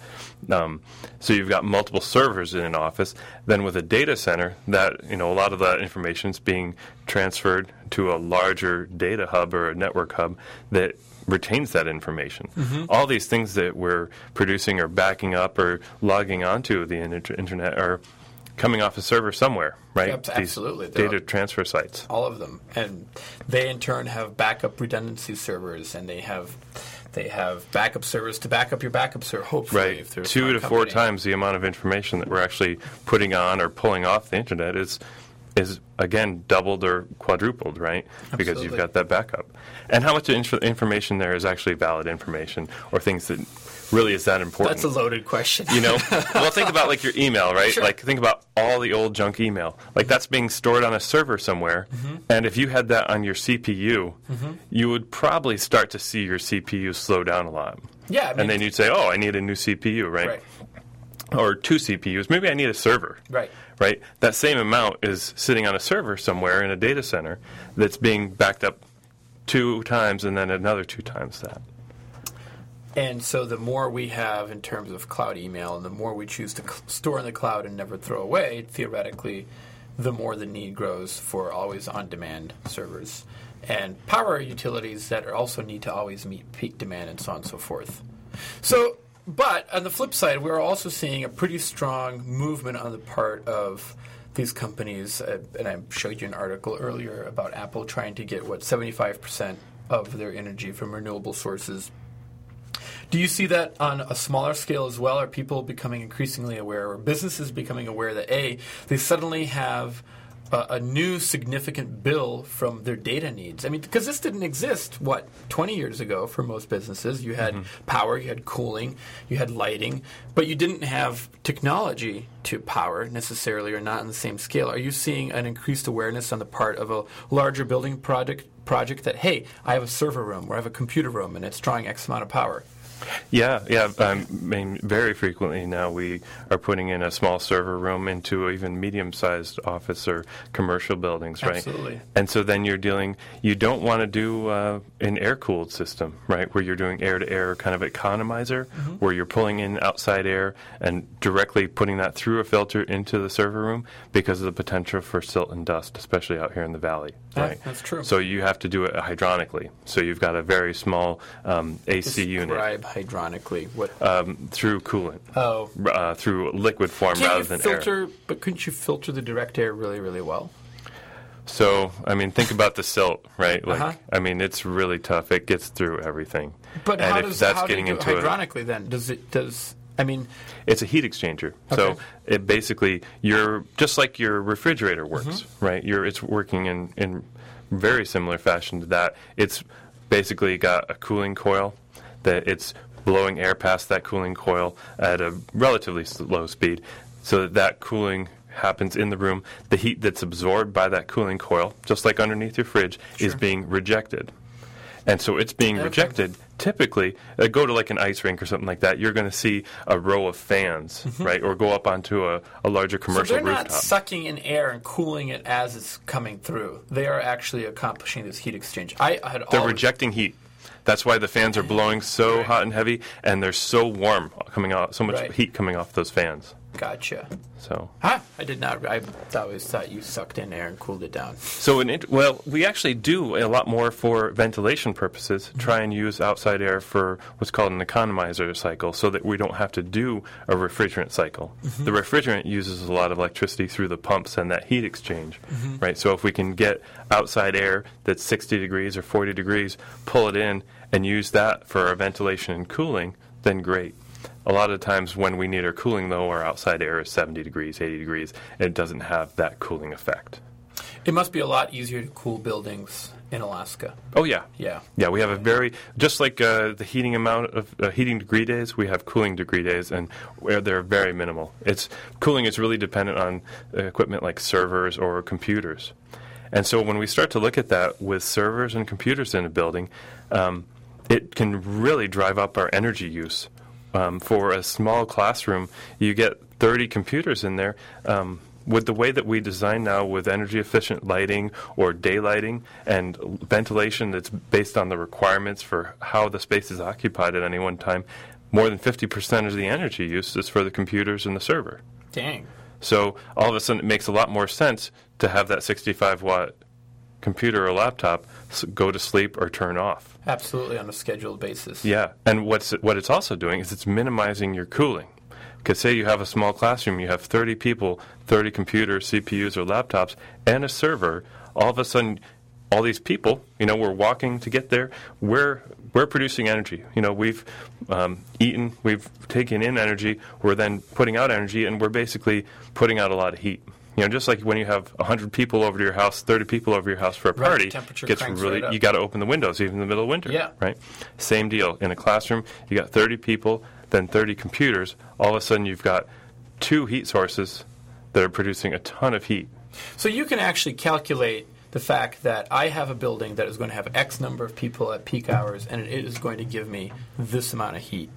Um, so you've got multiple servers in an office. Then with a data center, that you know a lot of that information is being transferred to a larger data hub or a network hub that retains that information. All these things that we're producing or backing up or logging onto the inter- internet are coming off a server somewhere, right? Yep, absolutely. Data transfer sites. all of them, and they in turn have backup redundancy servers, and they have they have backup servers to back up your backup server. Hopefully, Right. Two to four times the amount of information that we're actually putting on or pulling off the internet is is again doubled or quadrupled, right? Because Absolutely. you've got that backup. And how much inf- information there is actually valid information or things that really is that important? That's a loaded question. you know, well, think about like your email, right? Sure. Like, think about all the old junk email. Like, that's being stored on a server somewhere. Mm-hmm. And if you had that on your CPU, you would probably start to see your CPU slow down a lot. Yeah, I mean- and then you'd say, "Oh, I need a new CPU, right? right, Or two CPUs. Maybe I need a server." right. Right. That same amount is sitting on a server somewhere in a data center that's being backed up two times and then another two times that. And so the more we have in terms of cloud email, and the more we choose to cl- store in the cloud and never throw away, theoretically, the more the need grows for always on-demand servers and power utilities that also need to always meet peak demand and so on and so forth. So, but on the flip side, we're also seeing a pretty strong movement on the part of these companies, uh, and I showed you an article earlier about Apple trying to get what 75% of their energy from renewable sources do you see that on a smaller scale as well? Are people becoming increasingly aware, or businesses becoming aware that A, they suddenly have a, a new significant bill from their data needs? I mean, because this didn't exist, what, 20 years ago for most businesses? You had mm-hmm. power, you had cooling, you had lighting, but you didn't have technology to power necessarily, or not on the same scale. Are you seeing an increased awareness on the part of a larger building project? Project that hey, I have a server room or I have a computer room and it's drawing X amount of power. Yeah, yeah. I mean, very frequently now we are putting in a small server room into even medium-sized office or commercial buildings, right? Absolutely. And so then you're dealing. You don't want to do uh, an air-cooled system, right? Where you're doing air-to-air kind of economizer, where you're pulling in outside air and directly putting that through a filter into the server room because of the potential for silt and dust, especially out here in the valley. Yeah, right. that's true. So you have to do it hydronically. So you've got a very small um, AC unit Describe hydronically what. um, through coolant, oh, uh, through liquid form can't rather you than filter? air. But couldn't you filter the direct air really, really well? So, I mean, think about the silt, right? Like, Uh-huh. I mean, it's really tough. It gets through everything. But and how if does that's how do you getting do it into a, hydronically then? Does it does? I mean, it's a heat exchanger. So it basically you're just like your refrigerator works, Mm-hmm. right? You're it's working in in very similar fashion to that. It's basically got a cooling coil that it's blowing air past that cooling coil at a relatively slow speed, so that that cooling happens in the room. The heat that's absorbed by that cooling coil, just like underneath your fridge, is being rejected. And so it's being Okay. rejected. Typically, uh, go to like an ice rink or something like that. You're going to see a row of fans, right? Or go up onto a, a larger so commercial they're rooftop. not sucking in air and cooling it as it's coming through. They are actually accomplishing this heat exchange. I, I had They're always, rejecting heat. That's why the fans are blowing so Right. hot and heavy, and they're so warm coming out, so much Right. heat coming off those fans. Gotcha. So, Huh? I did not. I always thought you sucked in air and cooled it down. so an int- well, we actually do a lot more for ventilation purposes. Mm-hmm. Try and use outside air for what's called an economizer cycle, so that we don't have to do a refrigerant cycle. Mm-hmm. The refrigerant uses a lot of electricity through the pumps and that heat exchange, mm-hmm. right? So if we can get outside air that's 60 degrees or 40 degrees, pull it in and use that for our ventilation and cooling, then great. A lot of times when we need our cooling, though, our outside air is 70 degrees, 80 degrees, and it doesn't have that cooling effect. It must be a lot easier to cool buildings in Alaska. Oh yeah, Yeah. yeah. We have a very just like uh, the heating amount of uh, heating degree days. We have cooling degree days, and where they're very minimal. It's cooling is really dependent on equipment like servers or computers, and so when we start to look at that with servers and computers in a building, um, it can really drive up our energy use. Um, for a small classroom, you get 30 computers in there. Um, with the way that we design now with energy efficient lighting or daylighting and ventilation that's based on the requirements for how the space is occupied at any one time, more than 50% of the energy use is for the computers and the server. Dang. So all of a sudden, it makes a lot more sense to have that 65 watt computer or laptop go to sleep or turn off. Absolutely on a scheduled basis. Yeah, and what's what it's also doing is it's minimizing your cooling. Because say you have a small classroom, you have 30 people, 30 computers, CPUs, or laptops, and a server. All of a sudden, all these people, you know, we're walking to get there. We're we're producing energy. You know, we've um, eaten, we've taken in energy. We're then putting out energy, and we're basically putting out a lot of heat. You know, just like when you have 100 people over to your house, 30 people over your house for a Right, party, temperature gets really right you got to open the windows even in the middle of winter. Yeah. Right. Same deal in a classroom. You got 30 people, then 30 computers. All of a sudden, you've got two heat sources that are producing a ton of heat. So you can actually calculate the fact that I have a building that is going to have X number of people at peak hours, and it is going to give me this amount of heat.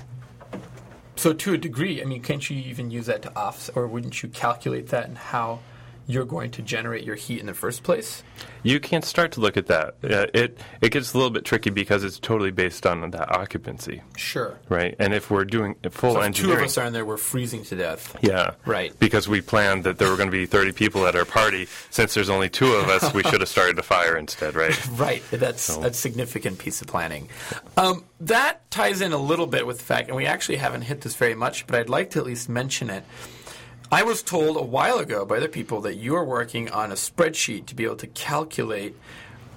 So to a degree, I mean, can't you even use that to offset, or wouldn't you calculate that and how you're going to generate your heat in the first place? You can't start to look at that. Uh, it it gets a little bit tricky because it's totally based on that occupancy, Sure. right? And if we're doing full So if two engineering, of us are in there, we're freezing to death. Yeah. Right. Because we planned that there were going to be 30 people at our party. Since there's only two of us, we should have started a fire instead, right? Right, that's a significant piece of planning. Um, that ties in a little bit with the fact, and we actually haven't hit this very much, but I'd like to at least mention it. I was told a while ago by other people that you are working on a spreadsheet to be able to calculate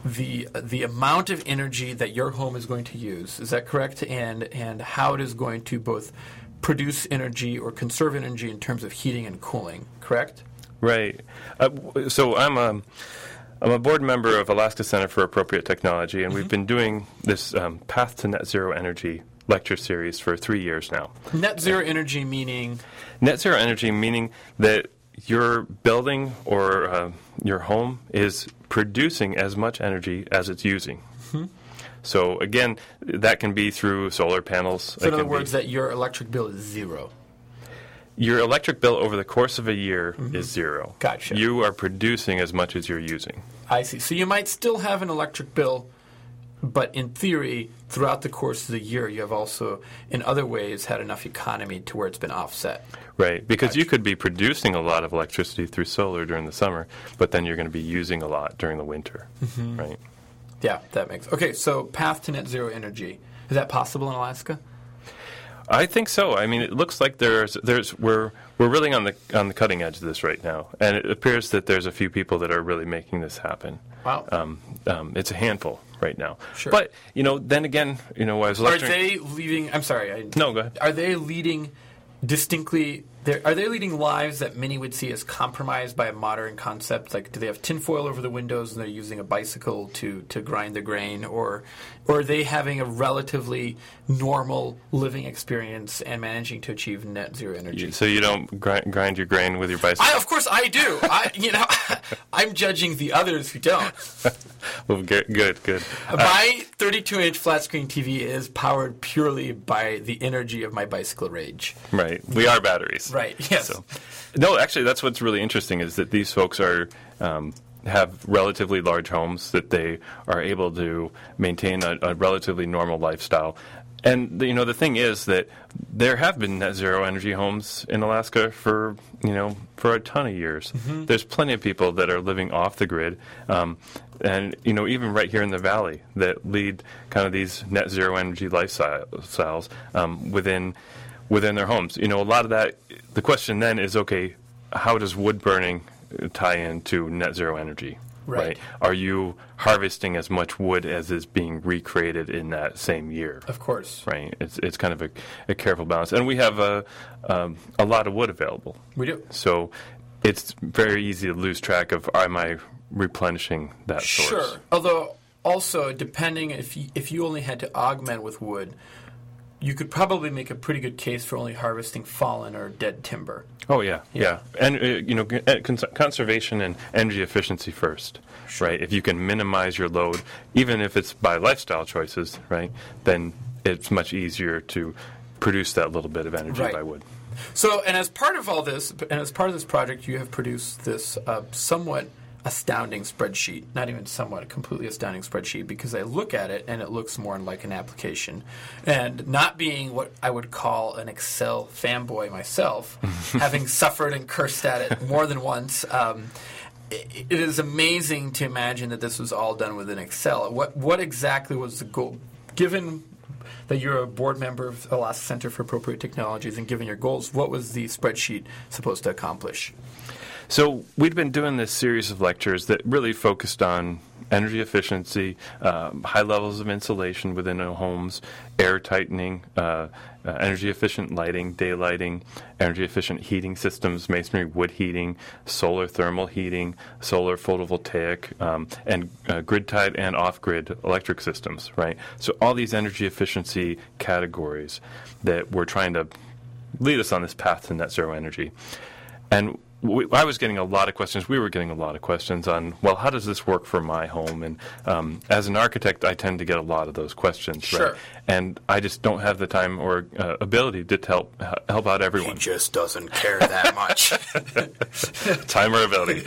the the amount of energy that your home is going to use. Is that correct? And and how it is going to both produce energy or conserve energy in terms of heating and cooling. Correct? Right. Uh, so I'm a, I'm a board member of Alaska Center for Appropriate Technology, and we've been doing this um, Path to Net Zero Energy lecture series for three years now. Net zero energy meaning Net zero energy meaning that your building or uh, your home is producing as much energy as it's using. So again, that can be through solar panels. so in other can be- words that your electric bill is zero. your electric bill over the course of a year is zero. Mm-hmm. Gotcha. You are producing as much as you're using. I see. So you might still have an electric bill, but in theory, throughout the course of the year, you have also, in other ways, had enough economy to where it's been offset. Right, because you could be producing a lot of electricity through solar during the summer, but then you're going to be using a lot during the winter. Mm-hmm. Right. Yeah, that makes okay. So path to net zero energy is that possible in Alaska? I think so. I mean, it looks like there's there's we're we're really on the on the cutting edge of this right now, and it appears that there's a few people that are really making this happen. Wow. Um, um, it's a handful right now. Sure. But you know, then again, you know, I was Are they leading? I'm sorry. I, No, go ahead. Are they leading distinctly? They're- Are they leading lives that many would see as compromised by a modern concept? Like, do they have tinfoil over the windows and they're using a bicycle to, to grind the grain, or or are they having a relatively normal living experience and managing to achieve net zero energy? So you don't grind, grind your grain with your bicycle. I, of course, I do. I, you know, I'm judging the others who don't. well, good, good, good. Uh, my 32-inch flat screen TV is powered purely by the energy of my bicycle rage. Right. We are batteries. Right. Yes. So, no, actually, that's what's really interesting is that these folks are um, have relatively large homes that they are able to maintain a, a relatively normal lifestyle. And you know the thing is that there have been net zero energy homes in Alaska for you know for a ton of years. There's plenty of people that are living off the grid, um, and you know even right here in the valley that lead kind of these net zero energy lifestyles um, within within their homes. You know, a lot of that. The question then is, okay, how does wood burning tie into net zero energy? Right. Are you harvesting as much wood as is being recreated in that same year? Of course. Right. It's it's kind of a, a careful balance, and we have a um, a lot of wood available, We do. so it's very easy to lose track of am I replenishing that source? Sure. Although also, depending if you, if you only had to augment with wood, you could probably make a pretty good case for only harvesting fallen or dead timber. Oh yeah, yeah, and uh, you know, cons- conservation and energy efficiency first, right? If you can minimize your load, even if it's by lifestyle choices, right, then it's much easier to produce that little bit of energy Right. by wood. So, and as part of all this, and as part of this project, you have produced this uh, somewhat astounding spreadsheet. Not even somewhat, a completely astounding spreadsheet because I look at it and it looks more like an application. And not being what I would call an Excel fanboy myself, having suffered and cursed at it more than once. Um, it is amazing to imagine that this was all done within Excel. What what exactly was the goal? Given that you're a board member of Alaska Center for Appropriate Technologies and given your goals, what was the spreadsheet supposed to accomplish? So we'd been doing this series of lectures that really focused on energy efficiency, um, high levels of insulation within homes, air tightening, uh, uh, energy efficient lighting, daylighting, energy efficient heating systems, masonry wood heating, solar thermal heating, solar photovoltaic, um, and uh, grid tied and off grid electric systems, right? So all these energy efficiency categories that we're trying to lead us on this path to net zero energy. And we, I was getting a lot of questions. We were getting a lot of questions on, well, how does this work for my home? And um, as an architect, I tend to get a lot of those questions. Sure. Right? And I just don't have the time or uh, ability to help help out everyone. She just doesn't care that much. time or ability.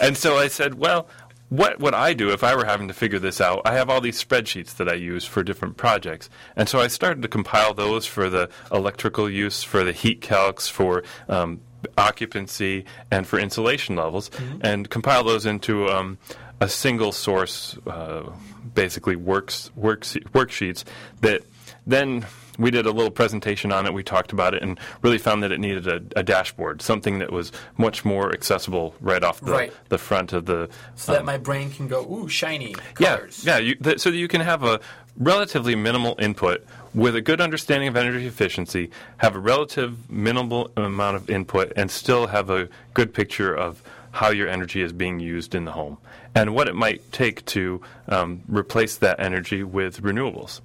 and so I said, well, what would I do if I were having to figure this out? I have all these spreadsheets that I use for different projects. And so I started to compile those for the electrical use, for the heat calcs, for um, occupancy, and for insulation levels, and compile those into um, a single source, uh, basically works, works, worksheets that then we did a little presentation on it. We talked about it and really found that it needed a, a dashboard, something that was much more accessible right off the, Right. the front of the. so that my brain can go, ooh, shiny Yeah, colors. yeah. You, th- so that you can have a relatively minimal input with a good understanding of energy efficiency, have a relative minimal amount of input, and still have a good picture of how your energy is being used in the home and what it might take to um, replace that energy with renewables.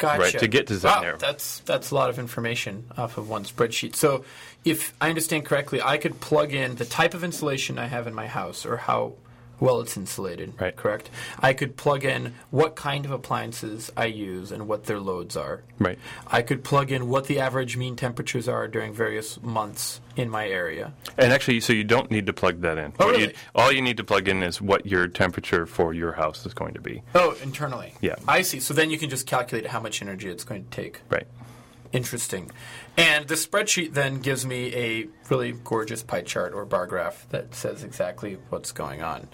Gotcha. Right, to get to wow, Zetner. That's that's a lot of information off of one spreadsheet. So, if I understand correctly, I could plug in the type of insulation I have in my house or how well it's insulated. Right. Correct. I could plug in what kind of appliances I use and what their loads are. Right. I could plug in what the average mean temperatures are during various months in my area. And actually, so you don't need to plug that in. Oh, really? you, all you need to plug in is what your temperature for your house is going to be. Oh, internally. Yeah. I see. So then you can just calculate how much energy it's going to take. Right. Interesting. And the spreadsheet then gives me a really gorgeous pie chart or bar graph that says exactly what's going on.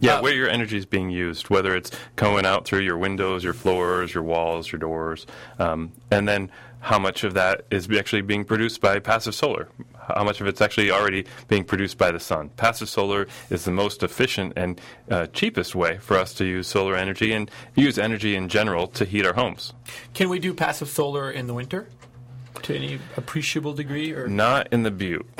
Yeah, Uh, where your energy is being used, whether it's going out through your windows, your floors, your walls, your doors, um, and then how much of that is actually being produced by passive solar. How much of it's actually already being produced by the sun. Passive solar is the most efficient and uh, cheapest way for us to use solar energy and use energy in general to heat our homes. Can we do passive solar in the winter to any appreciable degree, or Not in the Butte,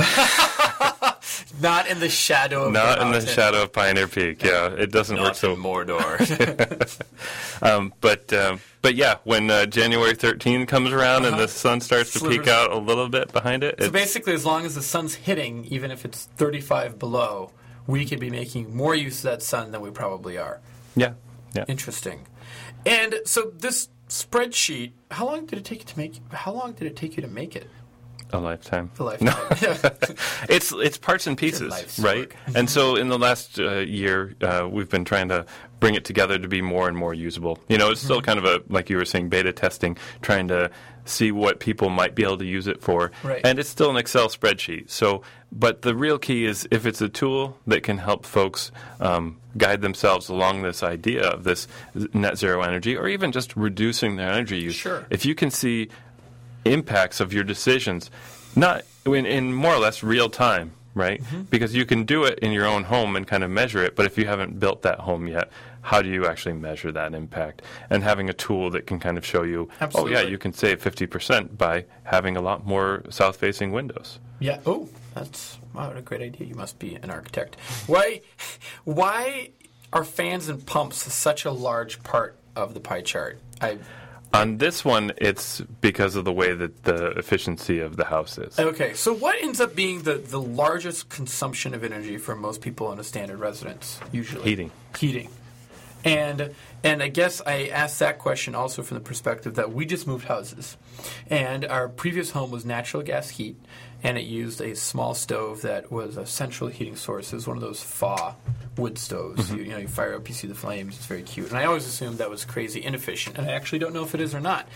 not in the shadow? Of not in the shadow of Pioneer Peak. Yeah, it doesn't work Not so in Mordor. Um, but um, but yeah, when uh, January 13 comes around and the sun starts to peek out a little bit behind it, so basically, as long as the sun's hitting, even if it's 35 below, we could be making more use of that sun than we probably are. yeah, yeah. Interesting. And so this spreadsheet, how long did it take you to make? How long did it take you to make it? A lifetime. The lifetime. It's it's parts and pieces, right? and so in the last uh, year, uh, we've been trying to bring it together to be more and more usable. You know, it's still kind of a like you were saying, beta testing, trying to see what people might be able to use it for. Right. And it's still an Excel spreadsheet. So, but the real key is if it's a tool that can help folks um, guide themselves along this idea of this net zero energy, or even just reducing their energy use. Sure. If you can see impacts of your decisions, not in, in more or less real time, right? Mm-hmm. Because you can do it in your own home and kind of measure it, but if you haven't built that home yet, how do you actually measure that impact? And having a tool that can kind of show you, oh, yeah, you can save 50% by having a lot more south facing windows. Yeah. Oh, that's wow, what a great idea. You must be an architect. Why? Why? are fans and pumps such a large part of the pie chart? I On this one, it's because of the way that the efficiency of the house is. Okay, so what ends up being the, the largest consumption of energy for most people in a standard residence, usually? Heating. Heating. And and I guess I asked that question also from the perspective that we just moved houses. And our previous home was natural gas heat, and it used a small stove that was a central heating source. It was one of those FA wood stoves. Mm-hmm. You, you know, you fire up, you see the flames. It's very cute. And I always assumed that was crazy inefficient, and I actually don't know if it is or not.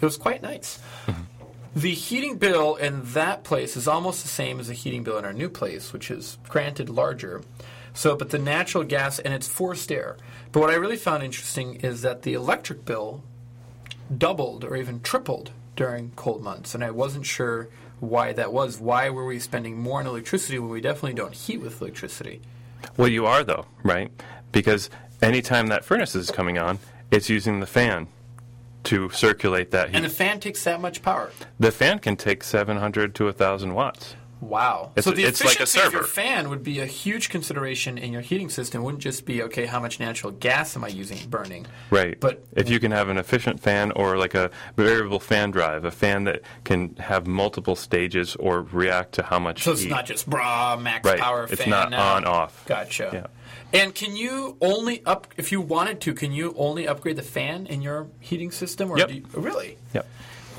It was quite nice. Mm-hmm. The heating bill in that place is almost the same as the heating bill in our new place, which is granted larger. So, but the natural gas and it's forced air. But what I really found interesting is that the electric bill doubled or even tripled during cold months, and I wasn't sure why that was. Why were we spending more on electricity when we definitely don't heat with electricity? Well, you are, though, right? Because anytime that furnace is coming on, it's using the fan to circulate that heat. And the fan takes that much power. the fan can take 700 to 1,000 watts. Wow. It's- so the it's like a efficiency of your fan would be a huge consideration in your heating system. It wouldn't just be okay, how much natural gas am I using burning? Right. But if you can have an efficient fan or like a variable fan drive, a fan that can have multiple stages or react to how much so it's heat. not just bra max Right. power It's fan. not now. on, off. Gotcha. Yeah. And can you only up if you wanted to? Can you only upgrade the fan in your heating system? Or Yep. do you, really? Yep.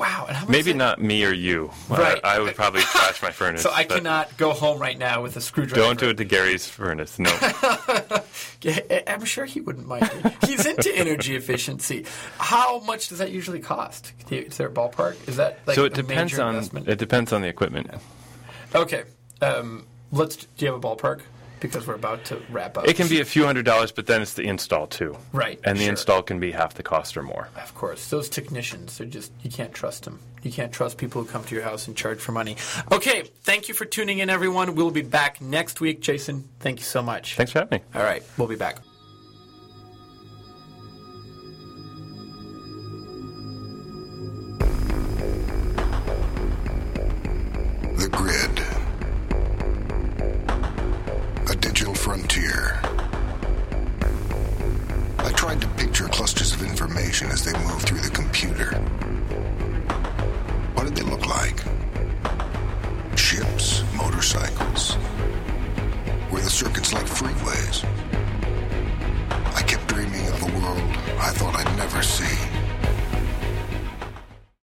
Wow. And how much Maybe not me or you. Right. I, I would probably crash my furnace. So I cannot go home right now with a screwdriver. Don't do it to Gary's furnace. No. I'm sure he wouldn't mind. He's into energy efficiency. How much does that usually cost? Is there a ballpark? Is that like so it a depends on investment? it depends on the equipment. Okay, um, let's. Do you have a ballpark? Because we're about to wrap up. It can be a few hundred dollars, but then it's the install too. Right, And the sure. install can be half the cost or more. Of course, those technicians are just you can't trust them. You can't trust people who come to your house and charge for money. Okay, thank you for tuning in, everyone. We'll be back next week. Jason, thank you so much. Thanks for having me. All right, we'll be back. of information as they moved through the computer. What did they look like? Ships, motorcycles. Were the circuits like freeways? I kept dreaming of a world I thought I'd never see.